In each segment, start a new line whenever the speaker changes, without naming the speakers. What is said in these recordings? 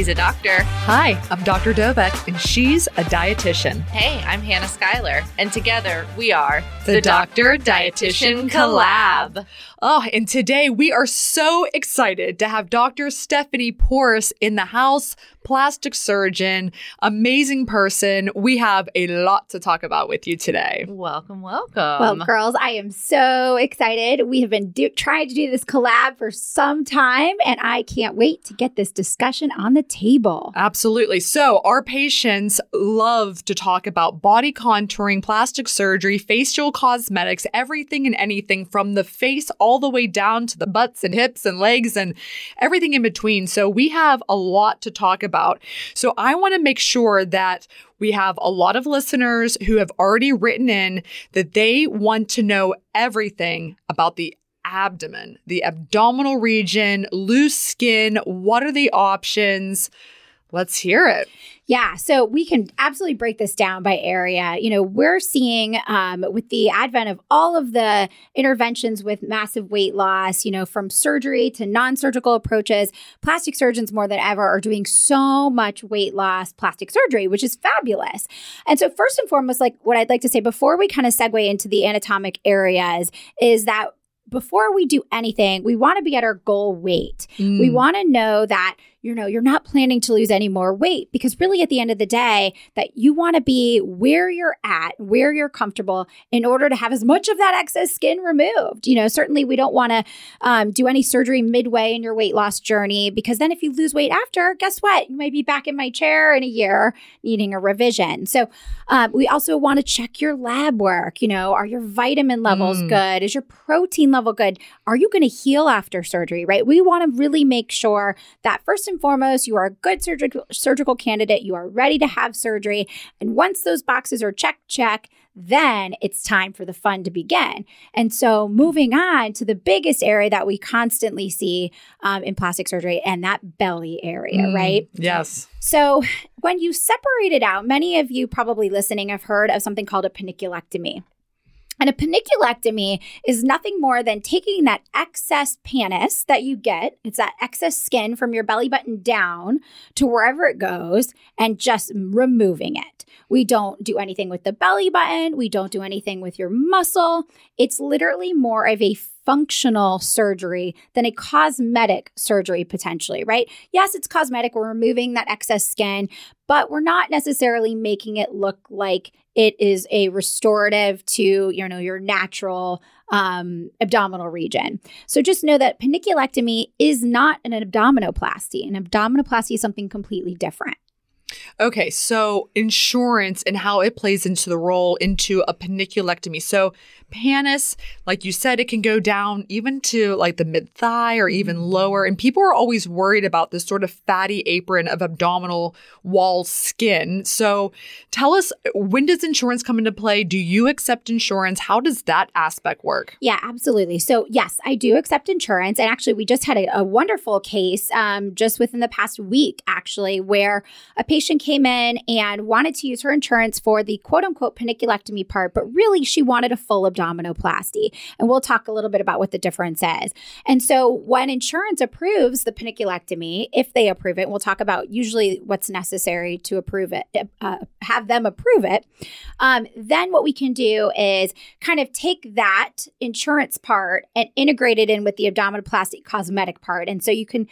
She's a doctor.
Hi, I'm Dr. Dovek, and she's a dietitian.
Hey, I'm Hannah Schuyler, and together we are
the, Doctor Dietitian Collab. Oh, and today we are so excited to have Dr. Stephanie Poris in the house, plastic surgeon, amazing person. We have a lot to talk about with you today.
Welcome, welcome.
Well, girls, I am so excited. We have been do- trying to do this collab for some time, and I can't wait to get this discussion on the table.
Absolutely. So, our patients love to talk about body contouring, plastic surgery, facial cosmetics, everything and anything from the face all the way down to the butts and hips and legs and everything in between. So, we have a lot to talk about. So, I want to make sure that we have a lot of listeners who have already written in that they want to know everything about the abdomen, the abdominal region, loose skin. What are the options? Let's hear it.
Yeah, so we can absolutely break this down by area. You know, we're seeing um, with the advent of all of the interventions with massive weight loss, you know, from surgery to non surgical approaches, plastic surgeons more than ever are doing so much weight loss plastic surgery, which is fabulous. And so, first and foremost, like what I'd like to say before we kind of segue into the anatomic areas is that before we do anything, we want to be at our goal weight. Mm. We want to know that you know, you're not planning to lose any more weight because really at the end of the day that you want to be where you're at, where you're comfortable in order to have as much of that excess skin removed. You know, certainly we don't want to um, do any surgery midway in your weight loss journey because then if you lose weight after, guess what? You might be back in my chair in a year needing a revision. So um, we also want to check your lab work. You know, are your vitamin levels mm. good? Is your protein level good? Are you going to heal after surgery, right? We want to really make sure that first and foremost, you are a good surgical surgical candidate. You are ready to have surgery. And once those boxes are check, check, then it's time for the fun to begin. And so, moving on to the biggest area that we constantly see um, in plastic surgery, and that belly area, mm, right?
Yes.
So, when you separate it out, many of you probably listening have heard of something called a panniculectomy. And a panniculectomy is nothing more than taking that excess pannus that you get, it's that excess skin from your belly button down to wherever it goes, and just removing it. We don't do anything with the belly button, we don't do anything with your muscle. It's literally more of a functional surgery than a cosmetic surgery potentially, right? Yes, it's cosmetic. We're removing that excess skin, but we're not necessarily making it look like it is a restorative to you know your natural um, abdominal region. So just know that panniculectomy is not an abdominoplasty. An abdominoplasty is something completely different.
Okay, so insurance and how it plays into the role into a panniculectomy. So pannus, like you said, it can go down even to like the mid thigh or even mm-hmm. lower. And people are always worried about this sort of fatty apron of abdominal wall skin. So tell us, when does insurance come into play? Do you accept insurance? How does that aspect work?
Yeah, absolutely. So yes, I do accept insurance. And actually, we just had a, a wonderful case um, just within the past week, actually, where a patient came in and wanted to use her insurance for the quote unquote panniculectomy part, but really she wanted a full abdominoplasty. And we'll talk a little bit about what the difference is. And so when insurance approves the panniculectomy, if they approve it, we'll talk about usually what's necessary to approve it, uh, have them approve it. Um, then what we can do is kind of take that insurance part and integrate it in with the abdominoplasty cosmetic part. And so you can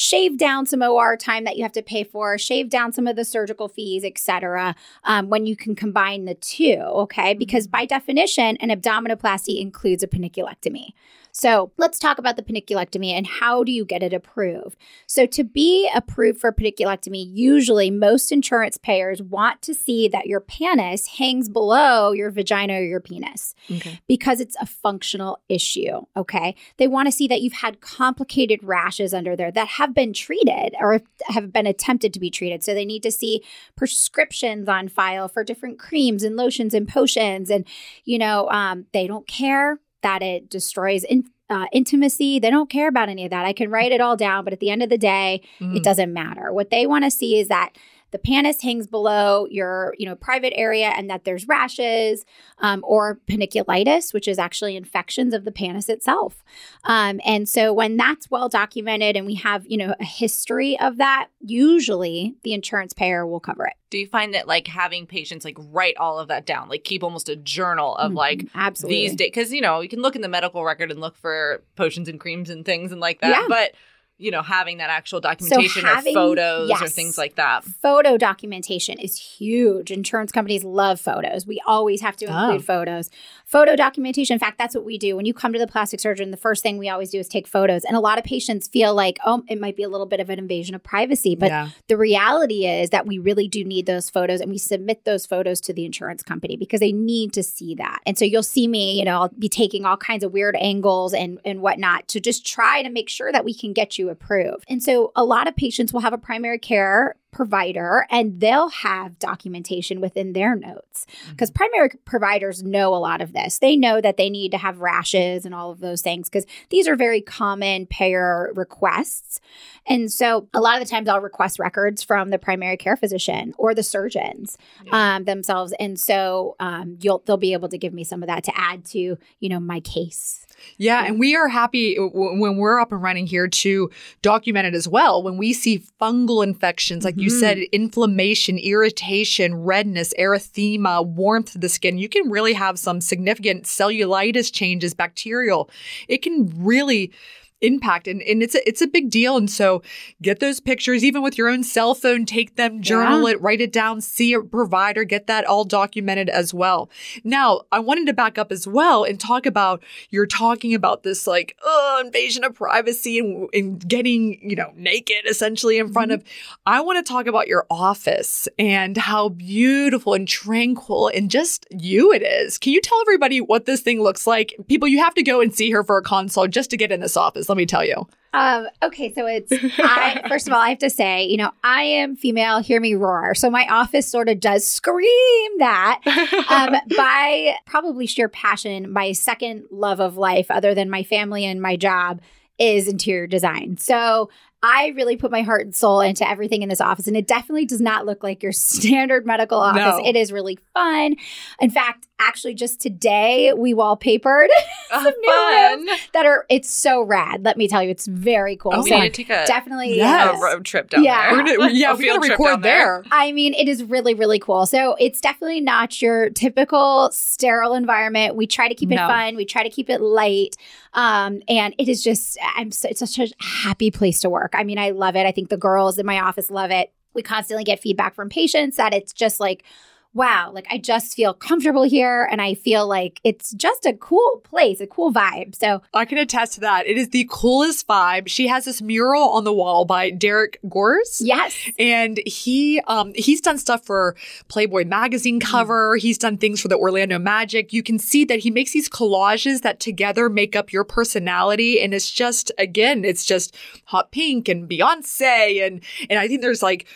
shave down some OR time that you have to pay for, shave down some of the surgical fees, etc. Um, when you can combine the two, okay? Because mm-hmm. by definition, an abdominoplasty includes a panniculectomy. So let's talk about the panniculectomy and how do you get it approved? So to be approved for panniculectomy, usually most insurance payers want to see that your pannus hangs below your vagina or your penis okay. because it's a functional issue. Okay. They want to see that you've had complicated rashes under there that have been treated or have been attempted to be treated. So they need to see prescriptions on file for different creams and lotions and potions. And, you know, um, they don't care that it destroys in, uh, intimacy. They don't care about any of that. I can write it all down, but at the end of the day, mm. it doesn't matter. What they want to see is that the pannus hangs below your, you know, private area and that there's rashes um, or panniculitis, which is actually infections of the pannus itself. Um, and so when that's well documented and we have, you know, a history of that, usually the insurance payer will cover it.
Do you find that like having patients like write all of that down, like keep almost a journal of like
Mhm, absolutely
these days? Because you know you can look in the medical record and look for potions and creams and things and like that,
Yeah.
but you know having that actual documentation
having-
or photos or things like that.
photo documentation is huge. Insurance companies love photos. We always have to oh. include
Oh.
photos. Photo documentation, in fact, that's what we do. When you come to the plastic surgeon, the first thing we always do is take photos. And a lot of patients feel like, oh, it might be a little bit of an invasion of privacy. But
yeah.
the reality is that we really do need those photos and we submit those photos to the insurance company because they need to see that. And so you'll see me, you know, I'll be taking all kinds of weird angles and, and whatnot to just try to make sure that we can get you approved. And so a lot of patients will have a primary care provider and they'll have documentation within their notes because primary providers know a lot of this. They know that they need to have rashes and all of those things because these are very common payer requests. And so a lot of the times I'll request records from the primary care physician or the surgeons um, themselves. And so um, you'll they'll be able to give me some of that to add to, you know, my case.
Yeah, and we are happy when we're up and running here to document it as well. When we see fungal infections, like you
Mhm.
said, inflammation, irritation, redness, erythema, warmth of the skin, you can really have some significant cellulitis changes, bacterial. It can really impact and, and it's a it's a big deal. And so get those pictures even with your own cell phone take them journal it write it down see a provider get that all documented as well. Now i wanted to back up as well and talk about you're talking about this like oh, invasion of privacy and, and getting you know naked essentially in front mm-hmm. of i want to talk about your office and how beautiful and tranquil and just you it is. Can you tell everybody what this thing looks like? People you have to go and see her for a consult just to get in this office let me tell you
Um, okay, so it's I first of all, I have to say, you know, I am female, hear me roar. So my office sort of does scream that. Um, by probably sheer passion, my second love of life, other than my family and my job, is interior design. So I really put my heart and soul into everything in this office, and it definitely does not look like your standard medical office.
No.
It is really fun. In fact, actually, just today we wallpapered
Oh,
some new
fun.
that are. It's so rad. Let me tell you, it's very cool.
Oh,
so
we need to take a,
definitely,
Yes.
yes.
road trip down
Yeah.
there.
We're gonna, yeah
A
we
field
gotta record
there.
there
I mean, it is really, really cool. So it's definitely not your typical sterile environment. We try to keep it
No.
fun. We try to keep it light. Um, and it is just, I'm so, it's such a happy place to work. I mean, I love it. I think the girls in my office love it. We constantly get feedback from patients that it's just like, wow, like I just feel comfortable here and I feel like it's just a cool place, a cool vibe. So
I can attest to that. It is the coolest vibe. She has this mural on the wall by Derek Gores.
yes.
And he um he's done stuff for Playboy magazine cover. He's done things for the Orlando Magic. You can see that he makes these collages that together make up your personality. And it's just again, it's just hot pink and Beyonce and and I think there's like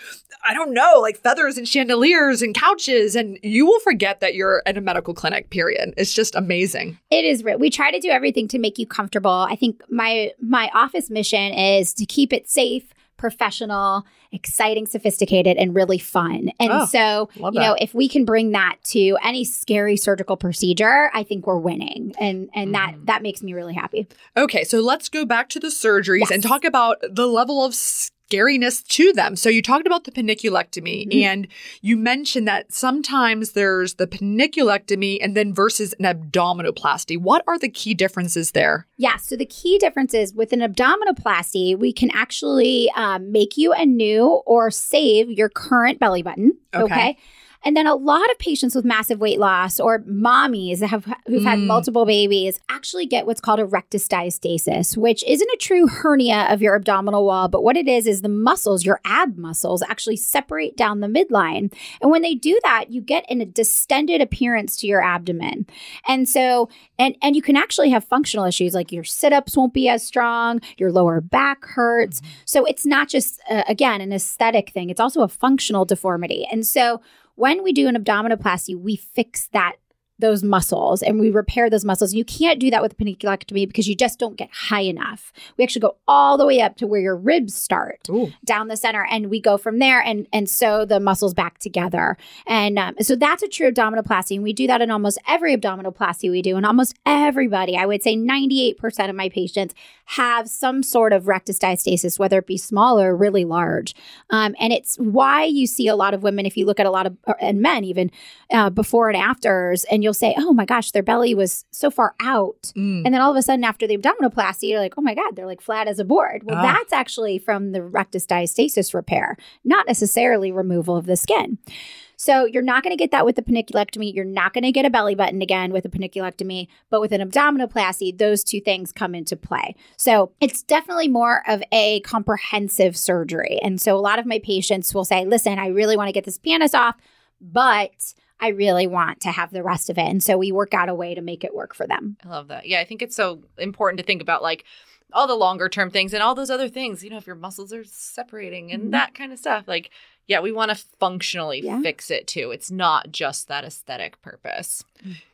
I don't know, like feathers and chandeliers and couches, and you will forget that you're at a medical clinic, period. It's just amazing.
It is real. We try to do everything to make you comfortable. I think my my office mission is to keep it safe, professional, exciting, sophisticated, and really fun. And
Oh,
so, you know,
that.
if we can bring that to any scary surgical procedure, I think we're winning. And and that
Mhm.
that makes me really happy.
Okay, so let's go back to the surgeries and talk about the level of scariness to them. So you talked about the panniculectomy
Mhm.
and you mentioned that sometimes there's the panniculectomy and then versus an abdominoplasty. What are the key differences there?
Yeah. So the key difference is with an abdominoplasty, we can actually um, make you a new or save your current belly button.
Okay.
Okay. And then a lot of patients with massive weight loss or mommies that have who've had
Mm.
multiple babies actually get what's called a rectus diastasis, which isn't a true hernia of your abdominal wall, but what it is is the muscles, your ab muscles, actually separate down the midline. And when they do that, you get an, a distended appearance to your abdomen. And so, and and you can actually have functional issues like your sit-ups won't be as strong, your lower back hurts. So it's not just uh, again an aesthetic thing; it's also a functional deformity. And so when we do an abdominoplasty, we fix that those muscles and we repair those muscles. You can't do that with a panniculectomy because you just don't get high enough. We actually go all the way up to where your ribs start
Ooh.
down the center and we go from there and and sew the muscles back together. And um, so that's a true abdominoplasty. And we do that in almost every abdominoplasty we do. And almost everybody, I would say 98% of my patients have some sort of rectus diastasis, whether it be small or really large. Um, and it's why you see a lot of women, if you look at a lot of, and men even, uh, before and afters, and you'll say, oh my gosh, their belly was so far out.
Mm.
And then all of a sudden, after the abdominoplasty, you're like, oh my God, they're like flat as a board. Well,
Ah.
that's actually from the rectus diastasis repair, not necessarily removal of the skin. So you're not going to get that with the panniculectomy. You're not going to get a belly button again with a panniculectomy, but with an abdominoplasty, those two things come into play. So it's definitely more of a comprehensive surgery. And so a lot of my patients will say, listen, I really want to get this pannus off, but I really want to have the rest of it. And so we work out a way to make it work for them.
I love that. Yeah, I think it's so important to think about like all the longer term things and all those other things, you know, if your muscles are separating and
Mhm.
that kind of stuff. Like, yeah, we want to functionally
Yeah.
fix it too. It's not just that aesthetic purpose.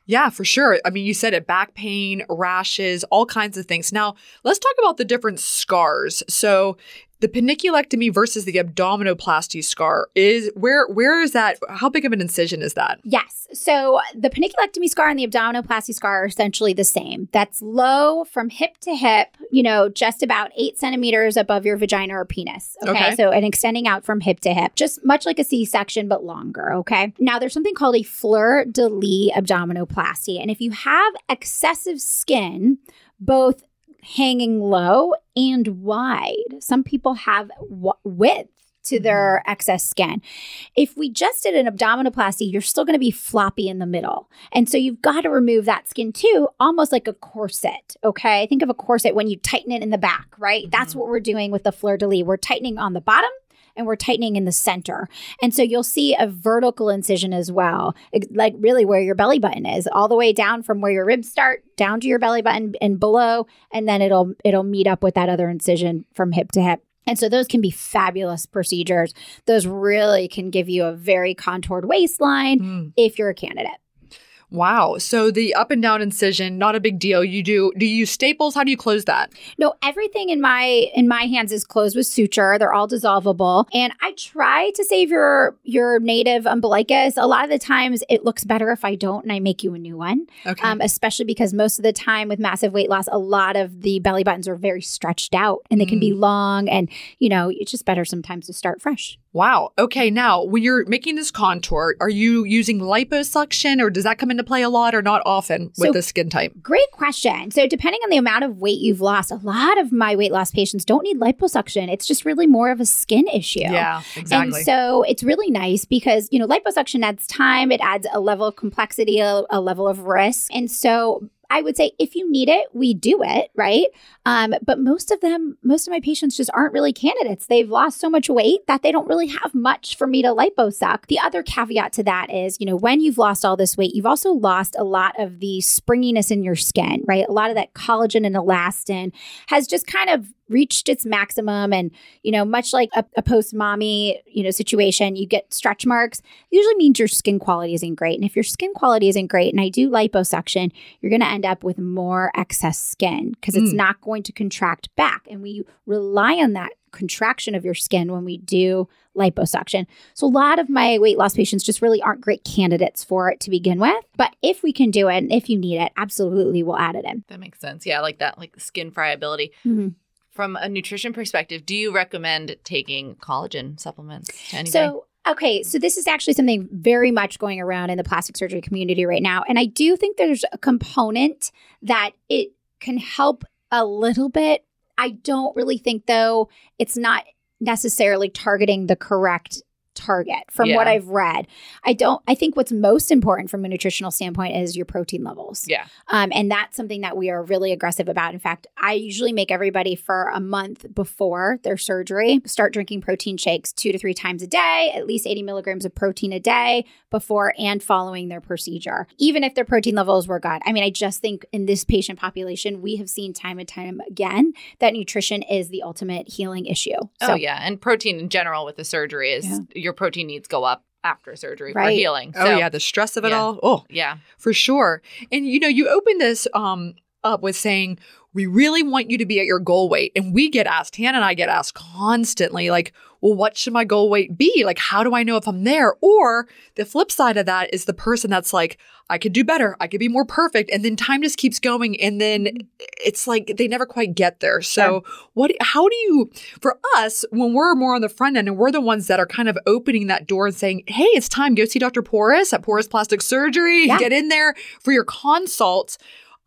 Yeah, for sure. I mean, you said it back pain, rashes, all kinds of things. Now, let's talk about the different scars. So, the panniculectomy versus the abdominoplasty scar is where where is that how big of an incision is that?
Yes. So the panniculectomy scar and the abdominoplasty scar are essentially the same. That's low from hip to hip, you know, just about eight centimeters above your vagina or penis. Okay.
Okay.
So, and extending out from hip to hip, just much like a C section, but longer. Okay. Now, there's something called a fleur de lis abdominoplasty. And if you have excessive skin, both hanging low and wide, some people have w- width to mm-hmm. their excess skin. If we just did an abdominoplasty, you're still going to be floppy in the middle. And so you've got to remove that skin too, almost like a corset. Okay. Think of a corset when you tighten it in the back, right? That's mm-hmm. what we're doing with the fleur de lis. We're tightening on the bottom and we're tightening in the center. And so you'll see a vertical incision as well, like really where your belly button is, all the way down from where your ribs start down to your belly button and below, and then it'll it'll meet up with that other incision from hip to hip. And so those can be fabulous procedures. Those really can give you a very contoured waistline
Mm.
if you're a candidate.
Wow. So the up and down incision, not a big deal. You do do you use staples? How do you close that?
No, everything in my in my hands is closed with suture. They're all dissolvable, and I try to save your your native umbilicus. A lot of the times, it looks better if I don't, and I make you a new one.
Okay.
Um, especially because most of the time with massive weight loss, a lot of the belly buttons are very stretched out, and they can be long, and you know it's just better sometimes to start fresh.
wow. Okay. Now, when you're making this contour, are you using liposuction or does that come into play a lot or not often with
So-
the skin type?
Great question. So, depending on the amount of weight you've lost, a lot of my weight loss patients don't need liposuction. It's just really more of a skin issue.
Yeah, exactly.
And so it's really nice because, you know, liposuction adds time, it adds a level of complexity, a, a level of risk. And so I would say if you need it, we do it, right? Um, but most of them, most of my patients just aren't really candidates. They've lost so much weight that they don't really have much for me to liposuck. The other caveat to that is, you know, when you've lost all this weight, you've also lost a lot of the springiness in your skin, right? A lot of that collagen and elastin has just kind of reached its maximum and you know much like a, a post mommy you know situation you get stretch marks usually means your skin quality isn't great and if your skin quality isn't great and i do liposuction you're going to end up with more excess skin because it's
Mm.
not going to contract back and we rely on that contraction of your skin when we do liposuction so a lot of my weight loss patients just really aren't great candidates for it to begin with but if we can do it and if you need it absolutely we'll add it in
That makes sense. Yeah, I like that, like skin friability.
Mhm.
From a nutrition perspective, do you recommend taking collagen supplements to anybody?
So, okay, so this is actually something very much going around in the plastic surgery community right now. And I do think there's a component that it can help a little bit. I don't really think, though, it's not necessarily targeting the correct target from what I've read. I don't, I think what's most important from a nutritional standpoint is your protein levels.
yeah,
Um, and that's something that we are really aggressive about. In fact, I usually make everybody for a month before their surgery start drinking protein shakes two to three times a day, at least 80 milligrams of protein a day before and following their procedure, even if their protein levels were good. I mean, I just think in this patient population, we have seen time and time again that nutrition is the ultimate healing issue.
oh yeah, and protein in general with the surgery is
Yeah.
your protein needs go up after surgery for
Right.
healing.
oh
So,
yeah, the stress of it
yeah.
all. Oh,
yeah.
for sure. And you know, you open this um up with saying we really want you to be at your goal weight. And we get asked, Hannah and I get asked constantly, like, well, what should my goal weight be? Like, how do I know if I'm there? Or the flip side of that is the person that's like, I could do better. I could be more perfect. And then time just keeps going. And then it's like they never quite get there. So what how do you for us, when we're more on the front end and we're the ones that are kind of opening that door and saying, Hey, it's time, go see Dr. Poris at Poris Plastic Surgery,
Yeah.
get in there for your consult.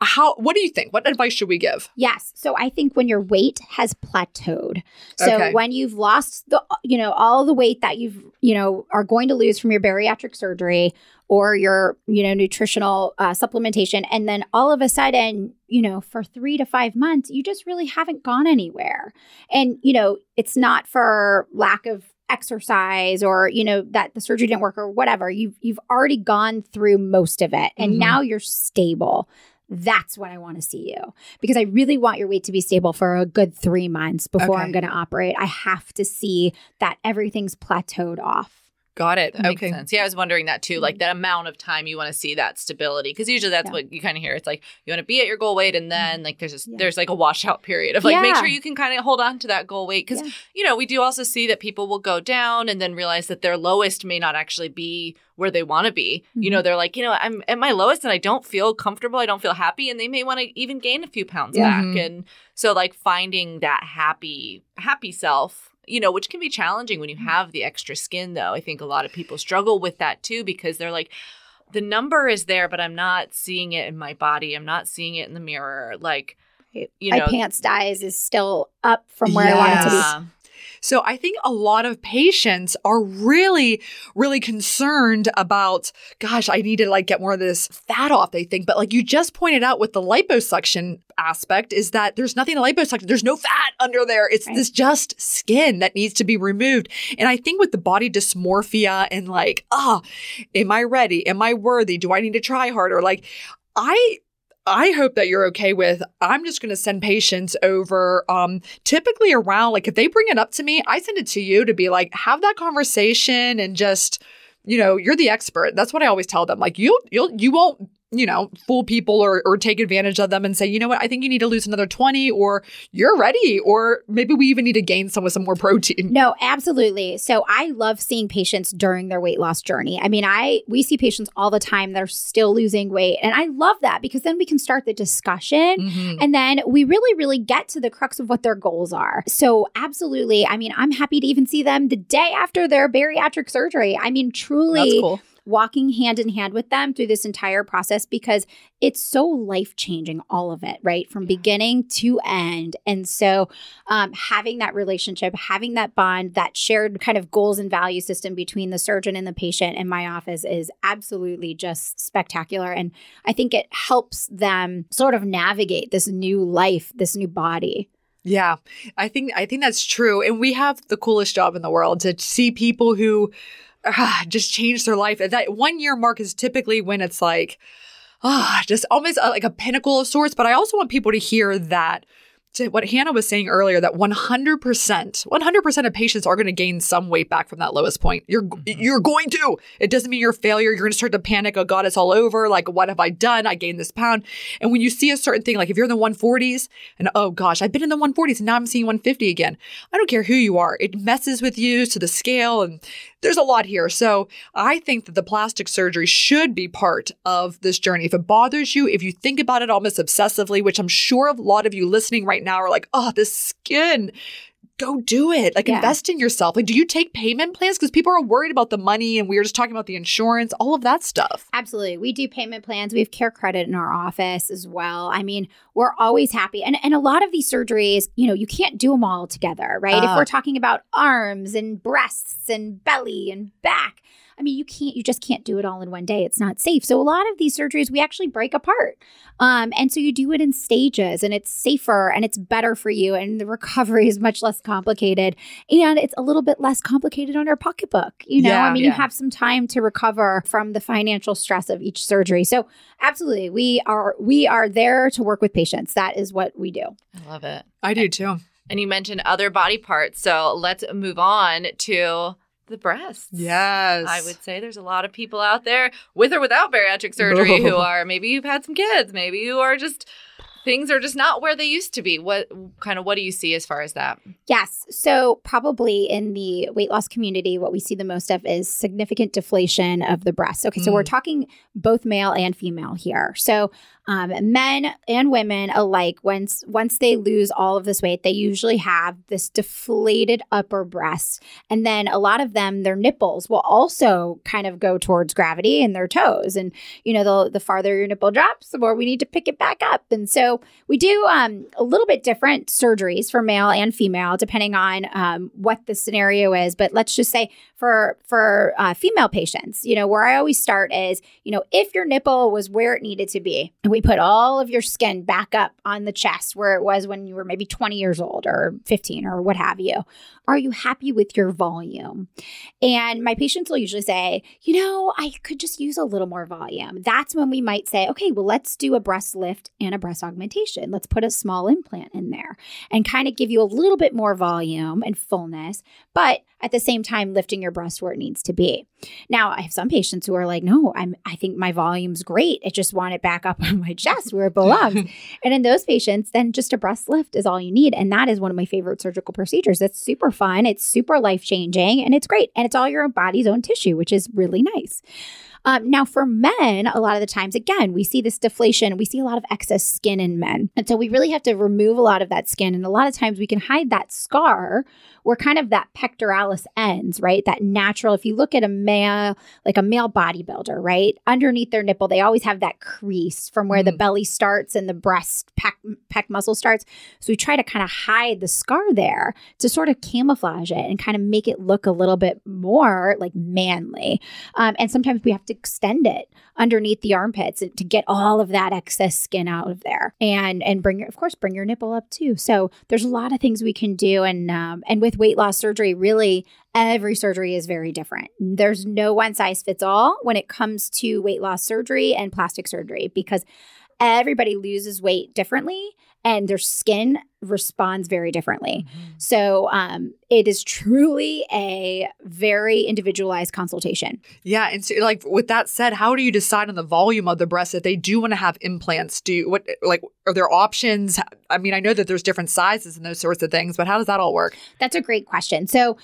How what do you think? What advice should we give?
Yes. So I think when your weight has plateaued. So
Okay.
when you've lost the you know all the weight that you've you know are going to lose from your bariatric surgery or your you know nutritional uh, supplementation and then all of a sudden you know for 3 to 5 months you just really haven't gone anywhere. And you know it's not for lack of exercise or you know that the surgery didn't work or whatever. You've you've already gone through most of it and
Mhm.
now you're stable. That's when I want to see you because I really want your weight to be stable for a good three months before
Okay.
I'm going to operate. I have to see that everything's plateaued off.
Got it.
That makes
okay.
sense. Yeah, I was wondering that too, like that amount of time you want to see that stability, because usually that's
Yeah.
what you kind of hear. It's like you want to be at your goal weight, and then like there's just
Yeah.
there's like a washout period of like make sure you can kind of hold on to that goal weight, because
Yeah.
you know we do also see that people will go down and then realize that their lowest may not actually be where they want to be. You know, they're like, you know, I'm at my lowest and I don't feel comfortable, I don't feel happy, and they may want to even gain a few pounds
Yeah.
back,
Mhm.
and so like finding that happy happy self you know which can be challenging when you mm-hmm. have the extra skin though. I think a lot of people struggle with that too because they're like the number is there but i'm not seeing it in my body. I'm not seeing it in the mirror. Like you
My
know
pants size is still up from where I want it to be.
So I think a lot of patients are really, really concerned about, gosh, I need to like get more of this fat off, they think. But like you just pointed out with the liposuction aspect is that there's nothing to liposuction. There's no fat under there. It's
Right.
this just skin that needs to be removed. And I think with the body dysmorphia and like, ah, am I ready? Am I worthy? Do I need to try harder? Like I I hope that you're okay with. I'm just going to send patients over. Um, typically around like if they bring it up to me, I send it to you to be like have that conversation and just you know you're the expert. That's what I always tell them. Like you'll you'll you won't you know fool people or or take advantage of them and say you know what I think you need to lose another twenty or you're ready or maybe we even need to gain some with some more protein.
No, absolutely. So I love seeing patients during their weight loss journey. I mean, I we see patients all the time that are still losing weight, and I love that because then we can start the discussion.
Mhm.
And then we really, really get to the crux of what their goals are. So, absolutely. I mean, I'm happy to even see them the day after their bariatric surgery. I mean, truly
That's cool.
Walking hand in hand with them through this entire process because it's so life changing, all of it, right? From beginning to end. And so, um, having that relationship, having that bond, that shared kind of goals and value system between the surgeon and the patient in my office is absolutely just spectacular. And I think it helps them sort of navigate this new life, this new body.
Yeah, I think I think that's true, and we have the coolest job in the world to see people who ah, just change their life. That one year mark is typically when it's like ah, just almost uh, like a pinnacle of sorts. But I also want people to hear that. To what Hannah was saying earlier, that 100%, 100% of patients are going to gain some weight back from that lowest point. You're mm-hmm. you're going to. It doesn't mean you're a failure. You're going to start to panic. Oh God, it's all over. Like, what have I done? I gained this pound. And when you see a certain thing, like if you're in the 140s, and oh gosh, I've been in the 140s and now I'm seeing 150 again. I don't care who you are. It messes with you to the scale and there's a lot here. So I think that the plastic surgery should be part of this journey. If it bothers you, if you think about it almost obsessively, which I'm sure a lot of you listening right now are like, oh, this skin. Go do it. Like
Yeah.
invest in yourself. Like, do you take payment plans? Because people are worried about the money and we were just talking about the insurance, all of that stuff.
Absolutely. We do payment plans. We have care credit in our office as well. I mean, we're always happy. And and a lot of these surgeries, you know, you can't do them all together, right? if
Ah.
we're talking about arms and breasts and belly and back, I mean, you can't you just can't do it all in one day. It's not safe. So a lot of these surgeries we actually break apart. Um, and so you do it in stages and it's safer and it's better for you and the recovery is much less complicated and it's a little bit less complicated on your pocketbook. You know,
Yeah,
I mean, you have some time to recover from the financial stress of each surgery. So absolutely, we are we are there to work with patients. That is what we do.
i love it
I do too.
and you mentioned other body parts so let's move on to the breasts.
Yes.
I would say there's a lot of people out there with or without bariatric surgery who are maybe you've had some kids, maybe you are just things are just not where they used to be. What kind of what do you see as far as that?
Yes. So, probably in the weight loss community, what we see the most of is significant deflation of the breasts. Okay. So, we're
Mm.
talking both male and female here. So, um, men and women alike, once once they lose all of this weight, they usually have this deflated upper breast, and then a lot of them, their nipples will also kind of go towards gravity and their toes, and you know, the the farther your nipple drops, the more we need to pick it back up, and so we do um, a little bit different surgeries for male and female, depending on um, what the scenario is. But let's just say for for uh, female patients, you know, where I always start is, you know, if your nipple was where it needed to be, we put all of your skin back up on the chest where it was when you were maybe 20 years old or 15 or what have you, are you happy with your volume? And my patients will usually say, you know, I could just use a little more volume. That's when we might say, okay, well, let's do a breast lift and a breast augmentation. Let's put a small implant in there and kind of give you a little bit more volume and fullness, but at the same time lifting your breast where it needs to be. Now, I have some patients who are like, no, I'm I think my volume's great. I just want it back up on my chest where it belongs. and in those patients, then just a breast lift is all you need. And that is one of my favorite surgical procedures. It's super fun, it's super life-changing, and it's great. And it's all your body's own tissue, which is really nice. Um, now, for men, a lot of the times, again, we see this deflation. We see a lot of excess skin in men. And so we really have to remove a lot of that skin. And a lot of times we can hide that scar where kind of that pectoralis ends, right? That natural, if you look at a male, like a male bodybuilder, right? Underneath their nipple, they always have that crease from where the
Mm.
belly starts and the breast pec, pec muscle starts. So we try to kind of hide the scar there to sort of camouflage it and kind of make it look a little bit more like manly. Um, and sometimes we have to extend it underneath the armpits to get all of that excess skin out of there, and and bring your, of course, bring your nipple up too. So there's a lot of things we can do, and um, and with weight loss surgery, really every surgery is very different. There's no one size fits all when it comes to weight loss surgery and plastic surgery because everybody loses weight differently and their skin responds very differently. So um, it is truly a very individualized consultation.
Yeah, and so, like with that said, how do you decide on the volume of the breast if they do want to have implants? Do you, what like are there options? I mean, I know that there's different sizes and those sorts of things, but how does that all work?
That's a great question. So,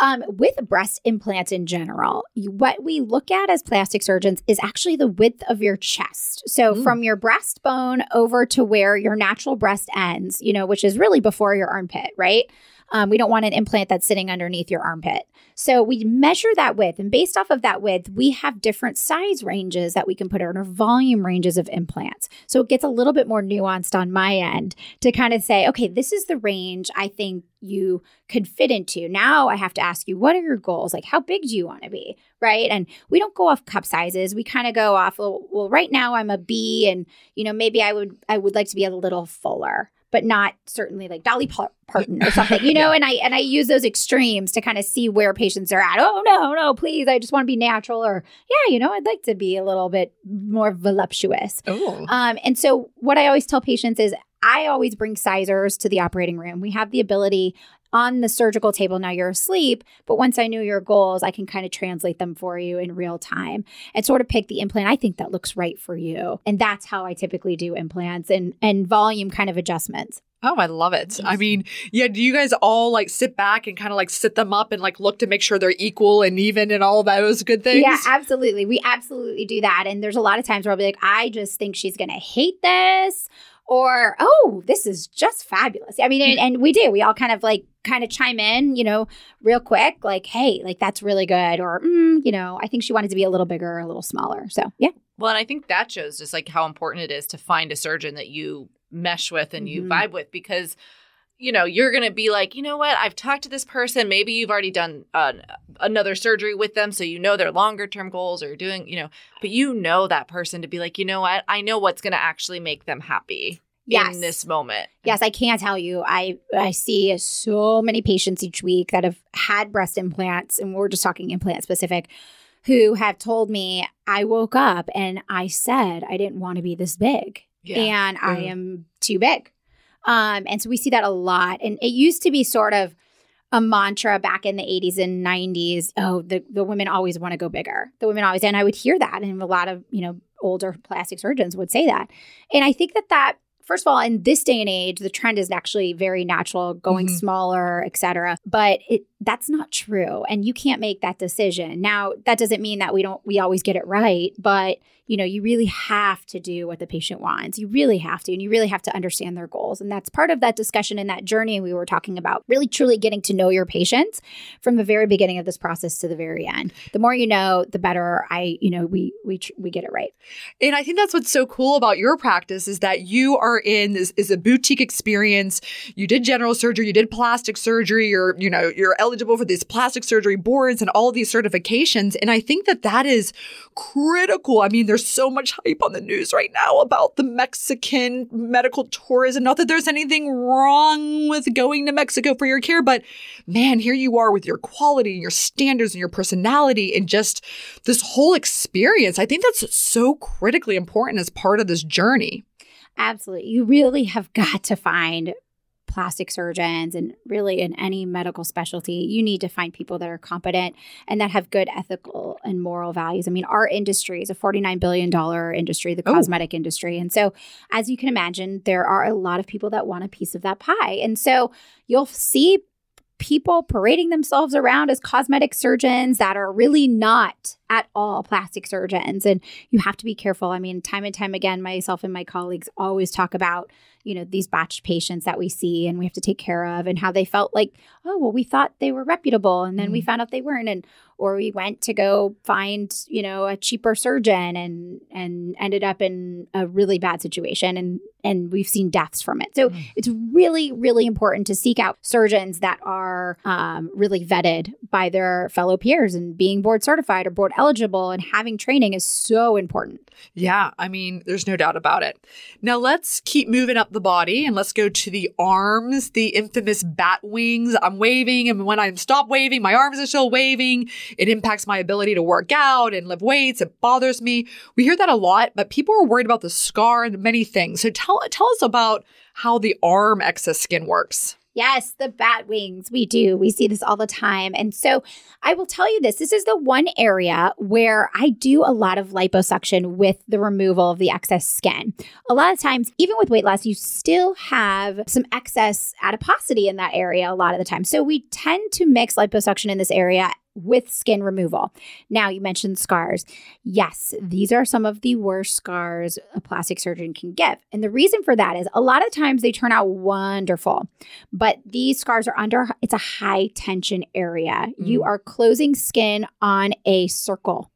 um, with breast implants in general, you, what we look at as plastic surgeons is actually the width of your chest. So,
Mm.
from your breastbone over to where your natural breast ends, you know, which is really before your armpit, right? Um, we don't want an implant that's sitting underneath your armpit. So we measure that width, and based off of that width, we have different size ranges that we can put in our volume ranges of implants. So it gets a little bit more nuanced on my end to kind of say, okay, this is the range I think you could fit into. Now I have to ask you, what are your goals? Like, how big do you want to be? Right. And we don't go off cup sizes. We kind of go off, well, well, right now I'm a B, and you know, maybe I would I would like to be a little fuller but not certainly like Dolly Parton or something, you know. And I and I use those extremes to kind of see where patients are at. Oh no, no, please, I just want to be natural, or yeah, you know, I'd like to be a little bit more voluptuous.
Oh,
Um, and so what I always tell patients is I always bring sizers to the operating room. We have the ability on the surgical table now you're asleep but once i know your goals i can kind of translate them for you in real time and sort of pick the implant i think that looks right for you and that's how i typically do implants and and volume kind of adjustments
oh, I love it. I mean, yeah. Do you guys all like sit back and kind of like sit them up and like look to make sure they're equal and even and all those good things?
Yeah, absolutely. We absolutely do that. And there's a lot of times where I'll be like, I just think she's going to hate this. Or, oh, this is just fabulous. I mean, mm. and, and we do. We all kind of like kind of chime in, you know, real quick, like, hey, like that's really good. Or, mm, you know, I think she wanted to be a little bigger or a little smaller. So, yeah.
Well, and I think that shows just like how important it is to find a surgeon that you mesh with and you
Mhm.
vibe with because you know you're going to be like, you know what? I've talked to this person. Maybe you've already done uh, another surgery with them, so you know their longer term goals or doing, you know, but you know that person to be like, you know what? I know what's going to actually make them happy
Yes.
in this moment.
Yes, I can't tell you. I I see so many patients each week that have had breast implants, and we're just talking implant specific, who have told me I woke up and I said I didn't want to be this big, and I
Mm.
am too big. Um, and so we see that a lot. And it used to be sort of, a mantra back in the 80s and 90s. Oh, the, the women always want to go bigger. The women always, and I would hear that. And a lot of, you know, older plastic surgeons would say that. And I think that that first of all, in this day and age, the trend is actually very natural, going mm-hmm. smaller, et cetera. But it, that's not true. And you can't make that decision. Now, that doesn't mean that we don't, we always get it right. But you know, you really have to do what the patient wants. You really have to, and you really have to understand their goals. And that's part of that discussion and that journey we were talking about, really truly getting to know your patients from the very beginning of this process to the very end. The more you know, the better I, you know, we we we get it right.
And I think that's what's so cool about your practice is that you are in this is a boutique experience. You did general surgery, you did plastic surgery, you're, you know, you're eligible for these plastic surgery boards and all these certifications. And I think that that is critical. I mean, there's so much hype on the news right now about the Mexican medical tourism. Not that there's anything wrong with going to Mexico for your care, but man, here you are with your quality and your standards and your personality and just this whole experience. I think that's so critically important as part of this journey.
Absolutely. You really have got to find plastic surgeons and really in any medical specialty, you need to find people that are competent and that have good ethical and moral values. I mean, our industry is a $49 billion industry, the oh. cosmetic industry. And so, as you can imagine, there are a lot of people that want a piece of that pie. And so, you'll see people parading themselves around as cosmetic surgeons that are really not at all plastic surgeons. And you have to be careful. I mean, time and time again, myself and my colleagues always talk about you know these botched patients that we see and we have to take care of and how they felt like oh well we thought they were reputable and then mm. we found out they weren't and or we went to go find you know a cheaper surgeon and and ended up in a really bad situation and and we've seen deaths from it. So mm. it's really really important to seek out surgeons that are um, really vetted by their fellow peers and being board certified or board eligible and having training is so important.
Yeah i mean there's no doubt about it. Now let's keep moving up the body and let's go to the arms the infamous bat wings. I'm waving and when i stop waving my arms are still waving it impacts my ability to work out and lift weights. It bothers me. We hear that a lot, but people are worried about the scar and many things. So tell tell us about how the arm excess skin works.
Yes, the bat wings. We do. We see this all the time. And so I will tell you this this is the one area where I do a lot of liposuction with the removal of the excess skin. A lot of times, even with weight loss, you still have some excess adiposity in that area a lot of the time. So we tend to mix liposuction in this area with skin removal. Now, you mentioned scars. Yes, these are some of the worst scars a plastic surgeon can give. And the reason for that is a lot of times they turn out wonderful, but these scars are under it's a high tension area. Mm. You are closing skin on a circle.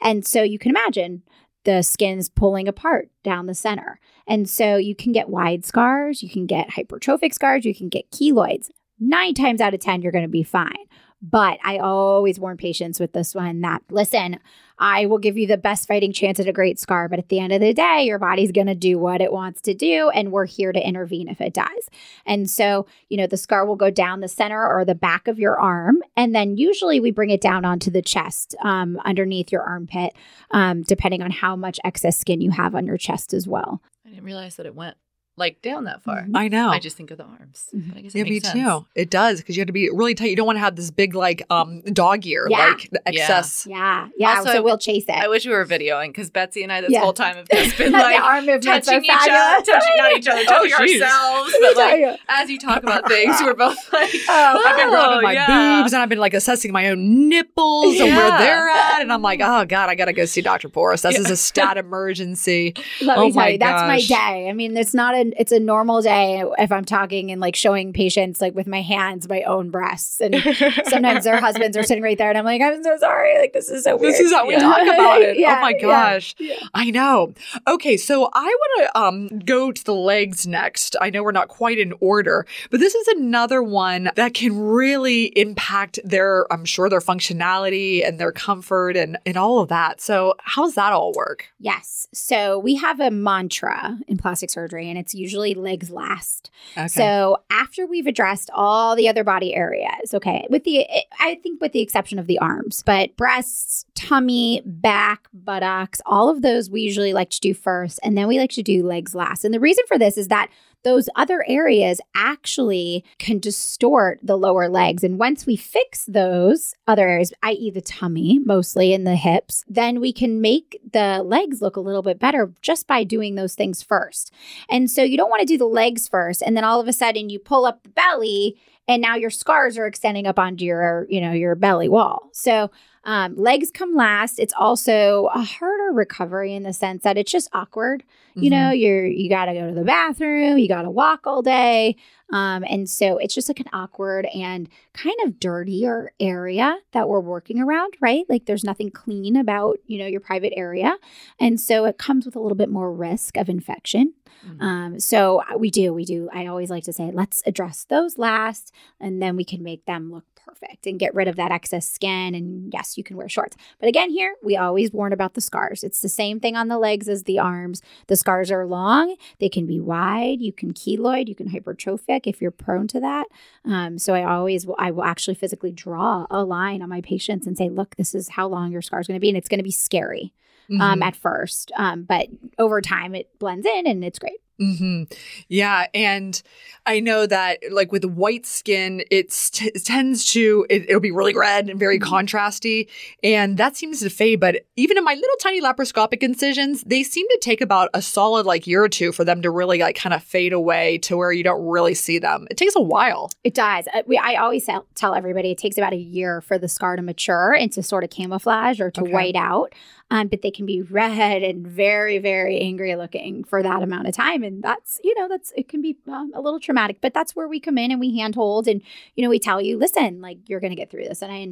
And so you can imagine the skin is pulling apart down the center. And so you can get wide scars, you can get hypertrophic scars, you can get keloids. Nine times out of 10, you're going to be fine. But I always warn patients with this one that listen, I will give you the best fighting chance at a great scar, but at the end of the day, your body's going to do what it wants to do, and we're here to intervene if it does. And so, you know, the scar will go down the center or the back of your arm, and then usually we bring it down onto the chest um, underneath your armpit, um, depending on how much excess skin you have on your chest as well.
I didn't realize that it went like down that far.
I know.
I just think of the arms.
Mm-hmm. I guess yeah, me sense. too. It does because you have to be really tight. You don't want to have this big like um dog ear yeah. like excess.
Yeah, yeah. Also, so we'll chase it.
I wish we were videoing because Betsy and I this yeah. whole time have just been like arm touching each other, touching not each other, touching oh, ourselves. But like as you talk about things, we're both like,
oh, I've been rubbing my yeah. boobs and I've been like assessing my own nipples and where they're at, and I'm like, oh god, I gotta go see Dr. Poris. This is a stat emergency.
Let oh me tell you, gosh. that's my day. I mean, it's not a, it's a normal day if I'm talking and like showing patients like with my hands my own breasts. And sometimes their husbands are sitting right there and I'm like, I'm so sorry. Like this is so weird.
This is how we yeah. talk about it. yeah, oh my gosh. Yeah, I know. Okay, so I want to um go to the legs next. I know we're not quite in order, but this is another one that can really impact their, I'm sure, their functionality and their comfort and, and all of that. So how does that all work?
Yes. So we have a mantra in plastic surgery and it's usually legs last. Okay. So after we've addressed all the other body areas, okay, with the I think with the exception of the arms, but breasts, tummy, back, buttocks, all of those we usually like to do first, and then we like to do legs last. And the reason for this is that those other areas actually can distort the lower legs. And once we fix those other areas, i.e., the tummy mostly and the hips, then we can make the legs look a little bit better just by doing those things first. And so you don't want to do the legs first. And then all of a sudden you pull up the belly and now your scars are extending up onto your, you know, your belly wall. So um, legs come last. It's also a harder recovery in the sense that it's just awkward. You know,
Mm-hmm.
you're you got to go to the bathroom, you got to walk all day, um, and so it's just like an awkward and kind of dirtier area that we're working around, right? Like there's nothing clean about you know your private area, and so it comes with a little bit more risk of infection.
Mhm.
Um, so uh, we do, we do. I always like to say, let's address those last, and then we can make them look perfect and get rid of that excess skin. And yes, you can wear shorts. But again, here we always warn about the scars. It's the same thing on the legs as the arms. The scars are long, they can be wide. You can keloid, you can hypertrophic if you're prone to that. Um, so I always, will, I will actually physically draw a line on my patients and say, look, this is how long your scar is going to be, and it's going to be scary um,
Mhm.
at first, um, but over time it blends in and it's great.
Hmm Yeah, and I know that like with white skin, it's t- it tends to it, it'll be really red and very
Mhm.
contrasty, and that seems to fade. But even in my little tiny laparoscopic incisions, they seem to take about a solid like year or two for them to really like kind of fade away to where you don't really see them. It takes a while.
It does. Uh, we, I always tell, tell everybody it takes about a year for the scar to mature and to sort of camouflage or to
Okay.
white out. Um, but they can be red and very, very angry looking for that amount of time. And that's, you know, that's, it can be um, a little traumatic, but that's where we come in and we handhold and, you know, we tell you, listen, like you're going to get through this. And, I,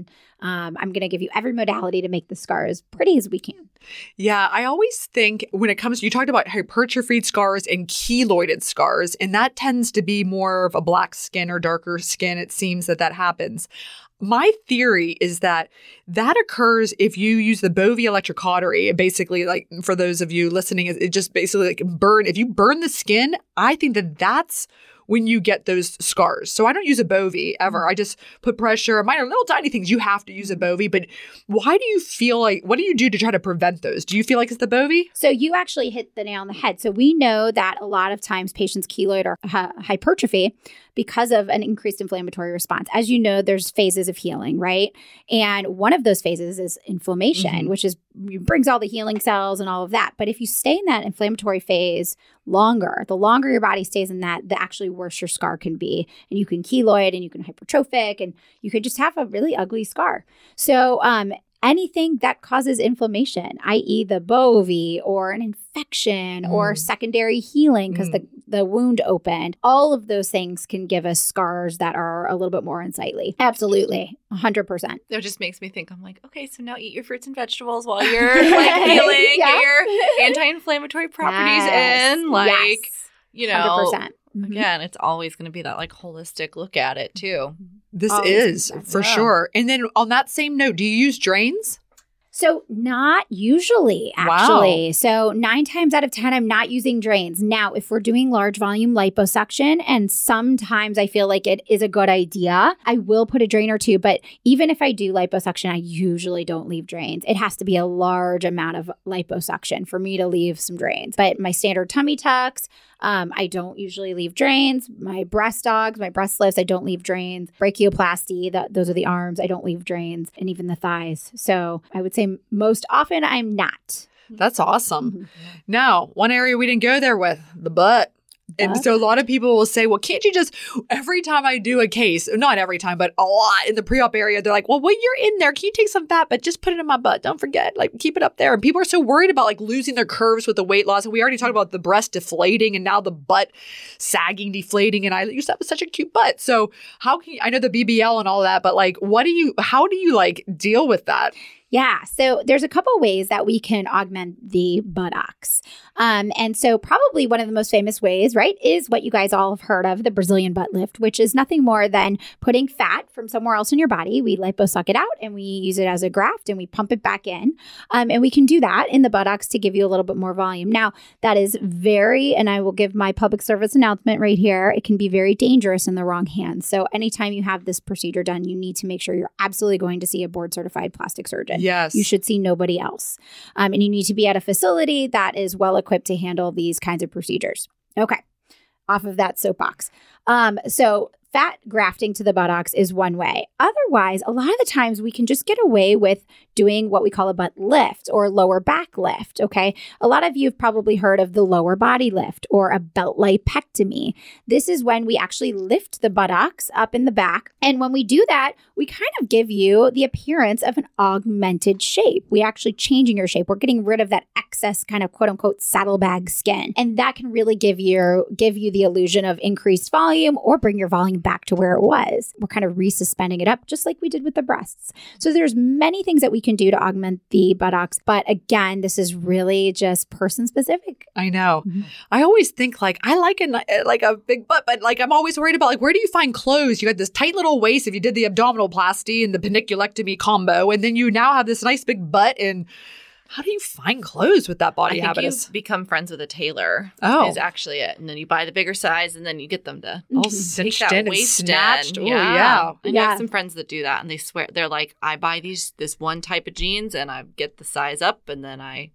um, I'm going to give you every modality to make the scar as pretty as we can.
Yeah, I always think when it comes, you talked about hypertrophied scars and keloided scars, and that tends to be more of a black skin or darker skin. It seems that that happens. My theory is that that occurs if you use the Bovie electrocautery. Basically, like for those of you listening, it just basically like burn. If you burn the skin, I think that that's when you get those scars. So I don't use a Bovie ever. I just put pressure. Mine are little tiny things. You have to use a Bovie, but why do you feel like? What do you do to try to prevent those? Do you feel like it's the Bovie?
So you actually hit the nail on the head. So we know that a lot of times patients keloid or hypertrophy because of an increased inflammatory response. As you know, there's phases of healing, right? And one of those phases is inflammation,
Mhm.
which is brings all the healing cells and all of that. But if you stay in that inflammatory phase longer, the longer your body stays in that, the actually worse your scar can be. And you can keloid and you can hypertrophic and you could just have a really ugly scar. So um anything that causes inflammation, i.e., the bovie or an infection or
Mm.
secondary healing because the, the wound opened, all of those things can give us scars that are a little bit more unsightly. Absolutely. 100%.
It just makes me think. I'm like, okay, so now eat your fruits and vegetables while you're like healing.
Yeah.
Get your anti-inflammatory properties
Yes.
in. Like,
Yes.
You know,
100%. Mhm.
again, it's always going to be that like holistic look at it too.
This
Always
is for
Yeah.
sure. And then on that same note, do you use drains?
So, not usually,
Wow.
actually. So, nine times out of 10, I'm not using drains. Now, if we're doing large volume liposuction, and sometimes I feel like it is a good idea, I will put a drain or two. But even if I do liposuction, I usually don't leave drains. It has to be a large amount of liposuction for me to leave some drains. But my standard tummy tucks, um, I don't usually leave drains. My breast augs, my breast lifts, I don't leave drains. Brachioplasty, that those are the arms, I don't leave drains, and even the thighs. So I would say most often I'm not.
That's awesome.
Mhm.
Now, one area we didn't go there with the butt. And so a lot of people will say, well, can't you just, every time I do a case, not every time, but a lot in the pre op area, they're like, well, when you're in there, can you take some fat, but just put it in my butt? Don't forget, like, keep it up there. And people are so worried about like losing their curves with the weight loss. And we already talked about the breast deflating and now the butt sagging, deflating. And I used to have such a cute butt. So, how can you, I know the BBL and all that, but like, what do you, how do you like deal with that?
Yeah, so there's a couple ways that we can augment the buttocks. Um, and so, probably one of the most famous ways, right, is what you guys all have heard of the Brazilian butt lift, which is nothing more than putting fat from somewhere else in your body. We liposuck it out and we use it as a graft and we pump it back in. Um, and we can do that in the buttocks to give you a little bit more volume. Now, that is very, and I will give my public service announcement right here, it can be very dangerous in the wrong hands. So, anytime you have this procedure done, you need to make sure you're absolutely going to see a board certified plastic surgeon
Yes.
you should see nobody else. Um, and you need to be at a facility that is well equipped to handle these kinds of procedures. Okay. off of that soapbox. Um, so fat grafting to the buttocks is one way. Otherwise, a lot of the times we can just get away with doing what we call a butt lift or lower back lift. Okay. A lot of you have probably heard of the lower body lift or a belt lipectomy. This is when we actually lift the buttocks up in the back. And when we do that, we kind of give you the appearance of an augmented shape. We actually changing your shape. We're getting rid of that excess kind of quote unquote saddlebag skin. And that can really give you give you the illusion of increased volume or bring your volume back to where it was. We're kind of resuspending it up just like we did with the breasts. So there's many things that we can do to augment the buttocks, but again, this is really just person specific.
I know.
Mhm.
I always think like I like a like a big butt, but like I'm always worried about like where do you find clothes? You got this tight little waist if you did the abdominal abdominoplasty and the panniculectomy combo, and then you now have this nice big butt. And how do you find clothes with that
I
body
think
habitus?
you become friends with a tailor.
Oh.
is actually it, and then you buy the bigger size, and then you get them to
All
Mhm.
take
cinched in and
waist
snatched.
in.
Oh yeah.
I
Yeah.
have some friends that do that, and they swear they're like, I buy these this one type of jeans, and I get the size up, and then I,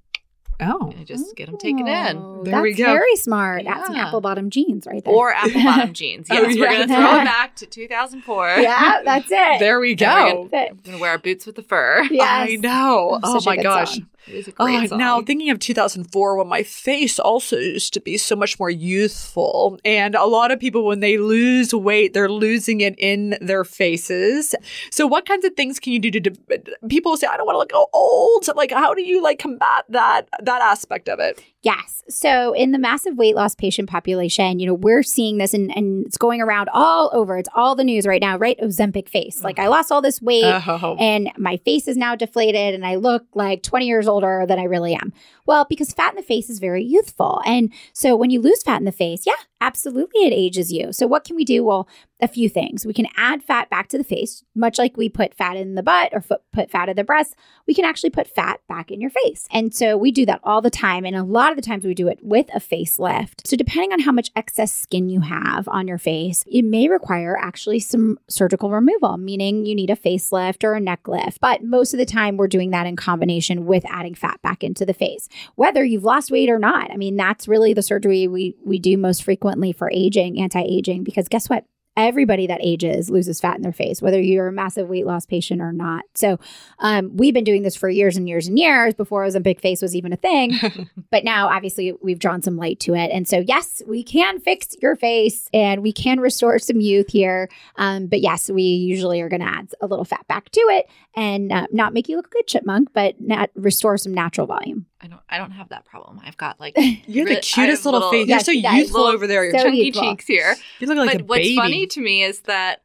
Oh.
I just get them taken in.
Oh,
There we go.
very smart. That's some apple bottom jeans right there.
Or apple bottom jeans.
Oh,
Yes, we're gonna throw it back to 2004.
yeah, that's it.
There we
And we're
go.
That's it.
I'm gonna wear our boots with the fur.
Yes.
I know.
Oh,
Oh
a
my
good
gosh.
song.
It is a
Oh,
song.
now thinking of 2004 when my face also used to be so much more youthful. And a lot of people, when they lose weight, they're losing it in their faces. So what kinds of things can you do to, to people say, I don't want to look old. Like, how do you like combat that, that aspect of it?
Yes. So in the massive weight loss patient population, you know, we're seeing this and, and it's going around all over. It's all the news right now, right? Ozempic face. Like I lost all this weight
Oh.
and my face is now deflated and I look like 20 years older than I really am. Well, because fat in the face is very youthful. And so when you lose fat in the face, yeah, absolutely it ages you. So what can we do? Well, a few things. We can add fat back to the face, much like we put fat in the butt or foot, put fat in the breast. We can actually put fat back in your face. And so we do that all the time. And a lot of the times we do it with a facelift. So depending on how much excess skin you have on your face, it may require actually some surgical removal, meaning you need a facelift or a neck lift. But most of the time we're doing that in combination with adding fat back into the face. Whether you've lost weight or not. I mean, that's really the surgery we we do most frequently for aging, anti-aging because guess what? everybody that ages loses fat in their face, whether you're a massive weight loss patient or not. So um, we've been doing this for years and years and years before Ozempic face was even a thing. but now, obviously, we've drawn some light to it. And so, yes, we can fix your face and we can restore some youth here. Um, but yes, we usually are going to add a little fat back to it and uh, not make you look good chipmunk, but not restore some natural volume.
I don't. I don't have that problem. I've got like
You're the cutest little,
little-
face. You're so
yes.
youthful over there. You're
so
chunky
youthful.
cheeks here.
you look like
but
a
what's
baby.
funny to me is that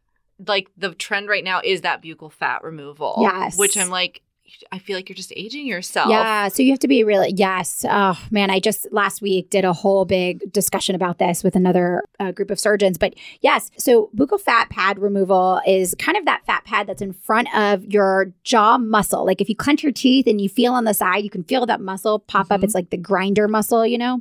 like the trend right now is that buccal fat removal.
Yes.
Which I'm like, I feel like you're just aging yourself.
Yeah, so you have to be really yes. Oh man, I just last week did a whole big discussion about this with another uh, group of surgeons. But yes, so buccal fat pad removal is kind of that fat pad that's in front of your jaw muscle. Like if you clench your teeth and you feel on the side, you can feel that muscle pop up.
Mhm.
It's like the grinder muscle, you know.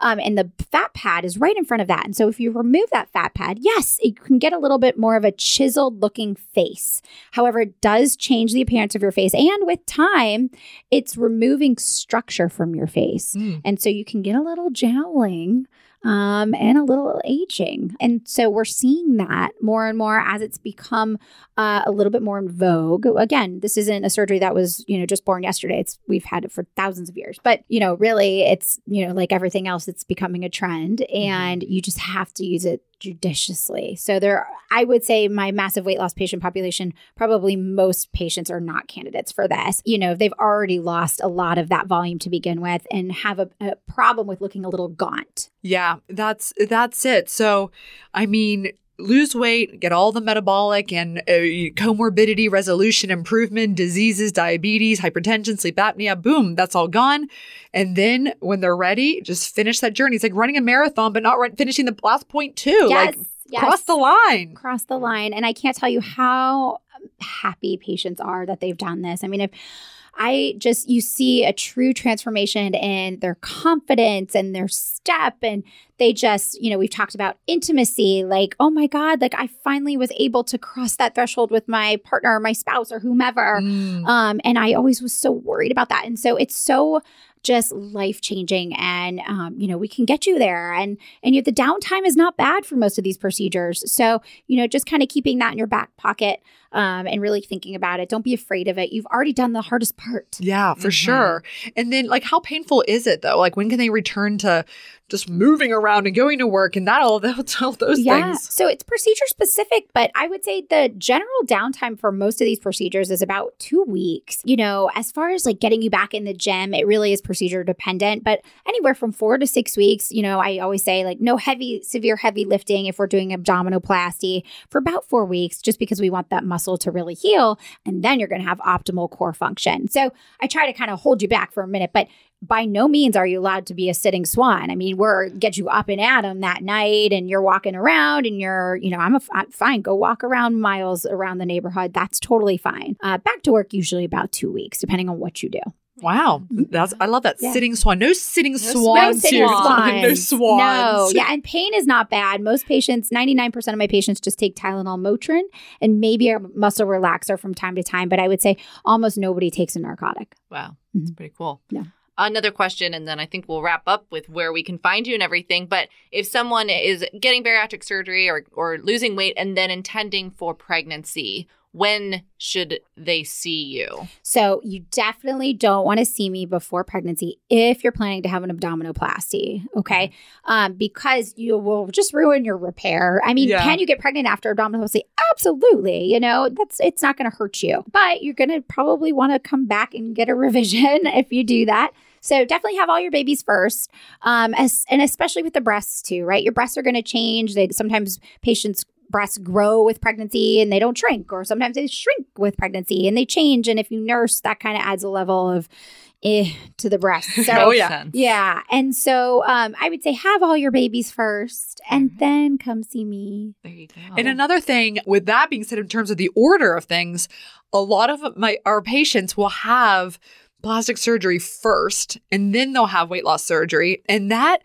Um, and the fat pad is right in front of that. And so if you remove that fat pad, yes, you can get a little bit more of a chiseled looking face. However, it does change the appearance of your face. And with time, it's removing structure from your face.
Mm.
And so you can get a little jowling um, and a little aging. And so we're seeing that more and more as it's become uh, a little bit more in vogue. Again, this isn't a surgery that was, you know, just born yesterday. It's we've had it for thousands of years. But, you know, really it's, you know, like everything else, it's becoming a trend and you just have to use it judiciously. So there I would say my massive weight loss patient population, probably most patients are not candidates for this. You know, they've already lost a lot of that volume to begin with and have a, a problem with looking a little gaunt.
Yeah, that's that's it. So, I mean, lose weight, get all the metabolic and uh, comorbidity resolution improvement, diseases, diabetes, hypertension, sleep apnea, boom, that's all gone. And then when they're ready, just finish that journey. It's like running a marathon, but not run- finishing the last point too.
Yes.
Like
yes.
cross the line.
cross the line. And I can't tell you how happy patients are that they've done this. I mean, if I just, you see a true transformation in their confidence and their step. And they just, you know, we've talked about intimacy like, oh my God, like I finally was able to cross that threshold with my partner or my spouse or whomever.
Mm.
Um, and I always was so worried about that. And so it's so just life changing. And, um, you know, we can get you there. And, and yet the downtime is not bad for most of these procedures. So, you know, just kind of keeping that in your back pocket um, and really thinking about it. Don't be afraid of it. You've already done the hardest part.
Yeah, for
Mhm.
sure. And then, like, how painful is it though? Like, when can they return to just moving around and going to work and that all those, all those
Yeah.
things?
So it's procedure specific, but I would say the general downtime for most of these procedures is about two weeks. You know, as far as like getting you back in the gym, it really is procedure dependent, but anywhere from four to six weeks. You know, I always say like no heavy, severe heavy lifting if we're doing abdominoplasty for about four weeks, just because we want that muscle to really heal. And then you're going to have optimal core function. So I try to kind of hold you back for a minute, but by no means are you allowed to be a sitting swan. I mean, we're get you up and at 'em that night, and you're walking around, and you're, you know, I'm a I'm fine. Go walk around miles around the neighborhood. That's totally fine. Uh, back to work usually about two weeks, depending on what you do.
Wow, that's I love that
Yeah.
sitting swan. No sitting
No
swans
sitting
here.
swans.
No swans.
No, yeah, and pain is not bad. Most patients, 99% of my patients just take Tylenol Motrin and maybe a muscle relaxer from time to time, but I would say almost nobody takes a narcotic.
Wow, that's
Mhm.
pretty cool.
Yeah.
Another question, and then I think we'll wrap up with where we can find you and everything. But if someone is getting bariatric surgery or, or losing weight and then intending for pregnancy, when should they see you?
So you definitely don't want to see me before pregnancy if you're planning to have an abdominoplasty, okay? Um, because you will just ruin your repair. I mean,
Yeah.
can you get pregnant after abdominoplasty? Absolutely. You know, that's it's not going to hurt you, but you're going to probably want to come back and get a revision if you do that. So definitely have all your babies first, um, as, and especially with the breasts too, right? Your breasts are going to change. They sometimes patients breasts grow with pregnancy and they don't shrink, or sometimes they shrink with pregnancy and they change. And if you nurse, that kind of adds a level of eh to the breast. So
Oh, yeah.
Yeah. And so um, I would say have all your babies first and
Mhm.
then come see me.
There you go.
And another thing, with that being said, in terms of the order of things, a lot of my our patients will have plastic surgery first, and then they'll have weight loss surgery, and that.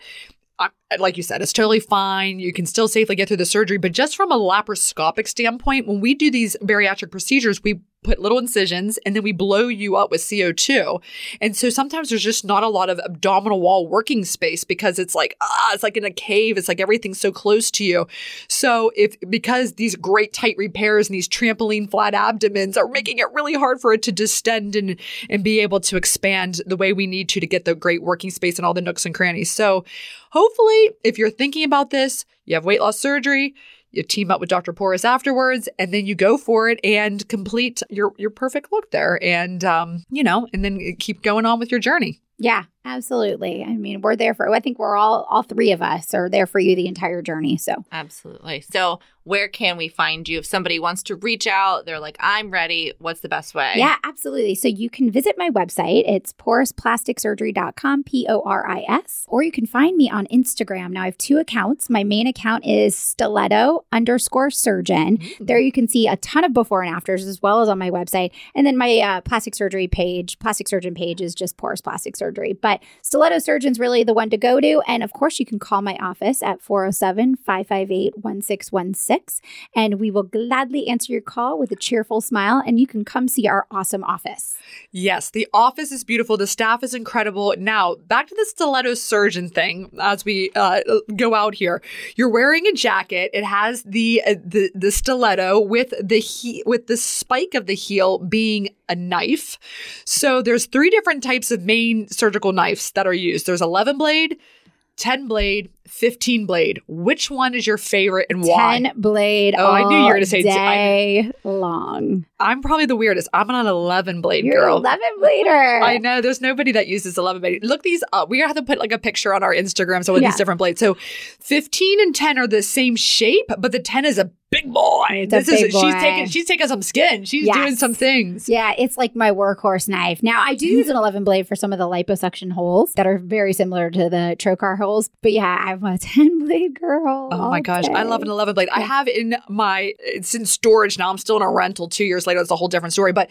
Like you said, it's totally fine. You can still safely get through the surgery. But just from a laparoscopic standpoint, when we do these bariatric procedures, we put little incisions and then we blow you up with CO2. And so sometimes there's just not a lot of abdominal wall working space because it's like, ah, it's like in a cave. It's like everything's so close to you. So if because these great tight repairs and these trampoline flat abdomens are making it really hard for it to distend and and be able to expand the way we need to to get the great working space and all the nooks and crannies. So hopefully if you're thinking about this, you have weight loss surgery, you team up with Dr. Poris afterwards, and then you go for it and complete your your perfect look there. And um, you know, and then keep going on with your journey.
Yeah, absolutely. I mean, we're there for I think we're all all three of us are there for you the entire journey. So
Absolutely. So, where can we find you if somebody wants to reach out? They're like, I'm ready. What's the best way?
Yeah, absolutely. So you can visit my website. It's porisplasticsurgery.com, P O R I S, or you can find me on Instagram. Now I have two accounts. My main account is stiletto underscore surgeon. There you can see a ton of before and afters as well as on my website. And then my uh, plastic surgery page, plastic surgeon page is just Poris plastic surgery. But stiletto surgeon's really the one to go to. And of course, you can call my office at 407 558 1616 and we will gladly answer your call with a cheerful smile and you can come see our awesome office.
Yes, the office is beautiful. The staff is incredible. Now, back to the stiletto surgeon thing as we uh, go out here. You're wearing a jacket. It has the uh, the the stiletto with the he- with the spike of the heel being a knife. So there's three different types of main surgical knives that are used. There's 11 blade, 10 blade, 15 blade. Which one is your favorite and why?
10 blade
Oh, I knew you were gonna say t- I
day long.
I'm probably the weirdest. I'm an 11 blade
You're
girl.
11 blader.
I know there's nobody that uses 11 blade. Look these up. We have to put like a picture on our Instagram. So with
Yeah.
these different blades. So 15 and 10 are the same shape, but the 10 is a big boy.
It's a
this
big
is she's taking she's taking some skin. She's
Yes.
doing some things.
Yeah, it's like my workhorse knife. Now, I do use an 11 blade for some of the liposuction holes that are very similar to the trocar holes. But yeah, I'm a 10 blade girl.
Oh my gosh, I love an 11 blade. I have in my, it's in storage now. I'm still in a rental two years later. It's a whole different story. But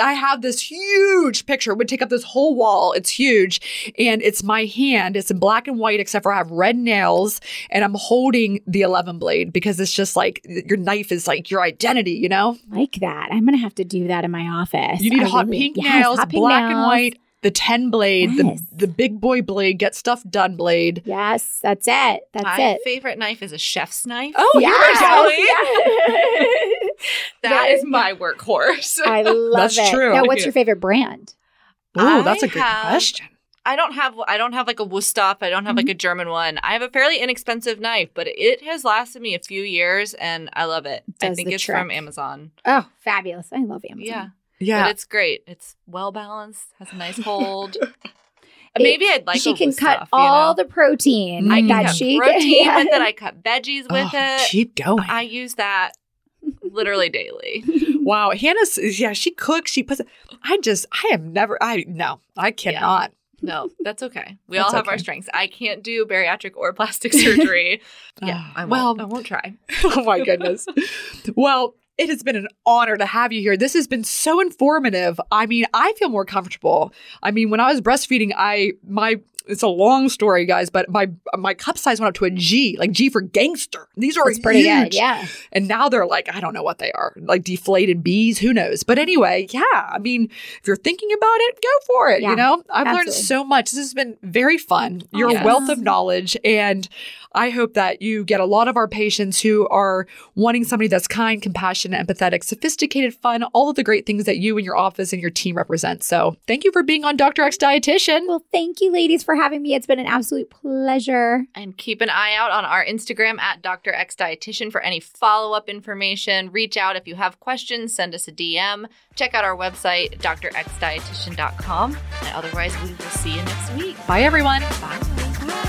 I have this huge picture, it would take up this whole wall. It's huge. And it's my hand. It's in black and white, except for I have red nails and I'm holding the 11 blade because it's just like your knife is like your identity, you know?
like that. I'm going to have to do that in my office.
You need
I
hot
really-
pink
Yes,
nails,
hot pink
black and white. The 10 blade,
Yes.
the, the big boy blade, get stuff done blade.
Yes, that's it. That's
My
it.
My favorite knife is a chef's knife.
Oh, here we go.
Yes.
that
that-
is my workhorse.
I love it.
That's
it.
true.
Now, what's your favorite brand?
Ooh, that's a
I
good
have-
question.
I don't have I don't have like a Wusthof. I don't have like mm-hmm. a German one. I have a fairly inexpensive knife, but it has lasted me a few years, and I love it. I think
the
it's from. Amazon.
Oh, fabulous. I love Amazon.
Yeah,
Yeah.
but it's great. It's well balanced, has a nice hold.
It-
Maybe I'd like
she can cut
you
all
know?
the protein
Mm.
can
that she
protein
Yeah.
with it. I cut veggies with
Oh,
it.
Keep going.
I use that literally daily.
wow. Hannah's, yeah, she cooks. She puts, I just, I have never, I, no, I cannot.
No, that's okay. We
That's
all have our strengths. I can't do bariatric or plastic surgery. yeah,
Ah,
I won't.
well,
I won't try.
oh my goodness. well, it has been an honor to have you here. This has been so informative. I mean, I feel more comfortable. I mean, when I was breastfeeding, I my it's a long story, guys, but my my cup size went up to a G, like G for gangster. These are
That's pretty
huge.
good. Yeah.
And now they're like, I don't know what they are, like deflated bees, who knows? But anyway, yeah, I mean, if you're thinking about it, go for it.
Yeah,
you know, I've learned so much. This has been very fun. You're a
Yes.
wealth of knowledge. And I hope that you get a lot of our patients who are wanting somebody that's kind, compassionate, empathetic, sophisticated, fun, all of the great things that you and your office and your team represent. So thank you for being on Dr. X Dietitian.
Well, thank you, ladies, for having me. It's been an absolute pleasure.
And keep an eye out on our Instagram at Dr. X Dietitian for any follow up information. Reach out if you have questions, send us a DM. Check out our website, drxdietitian.com. And otherwise, we will see you next week.
Bye, everyone.
Bye.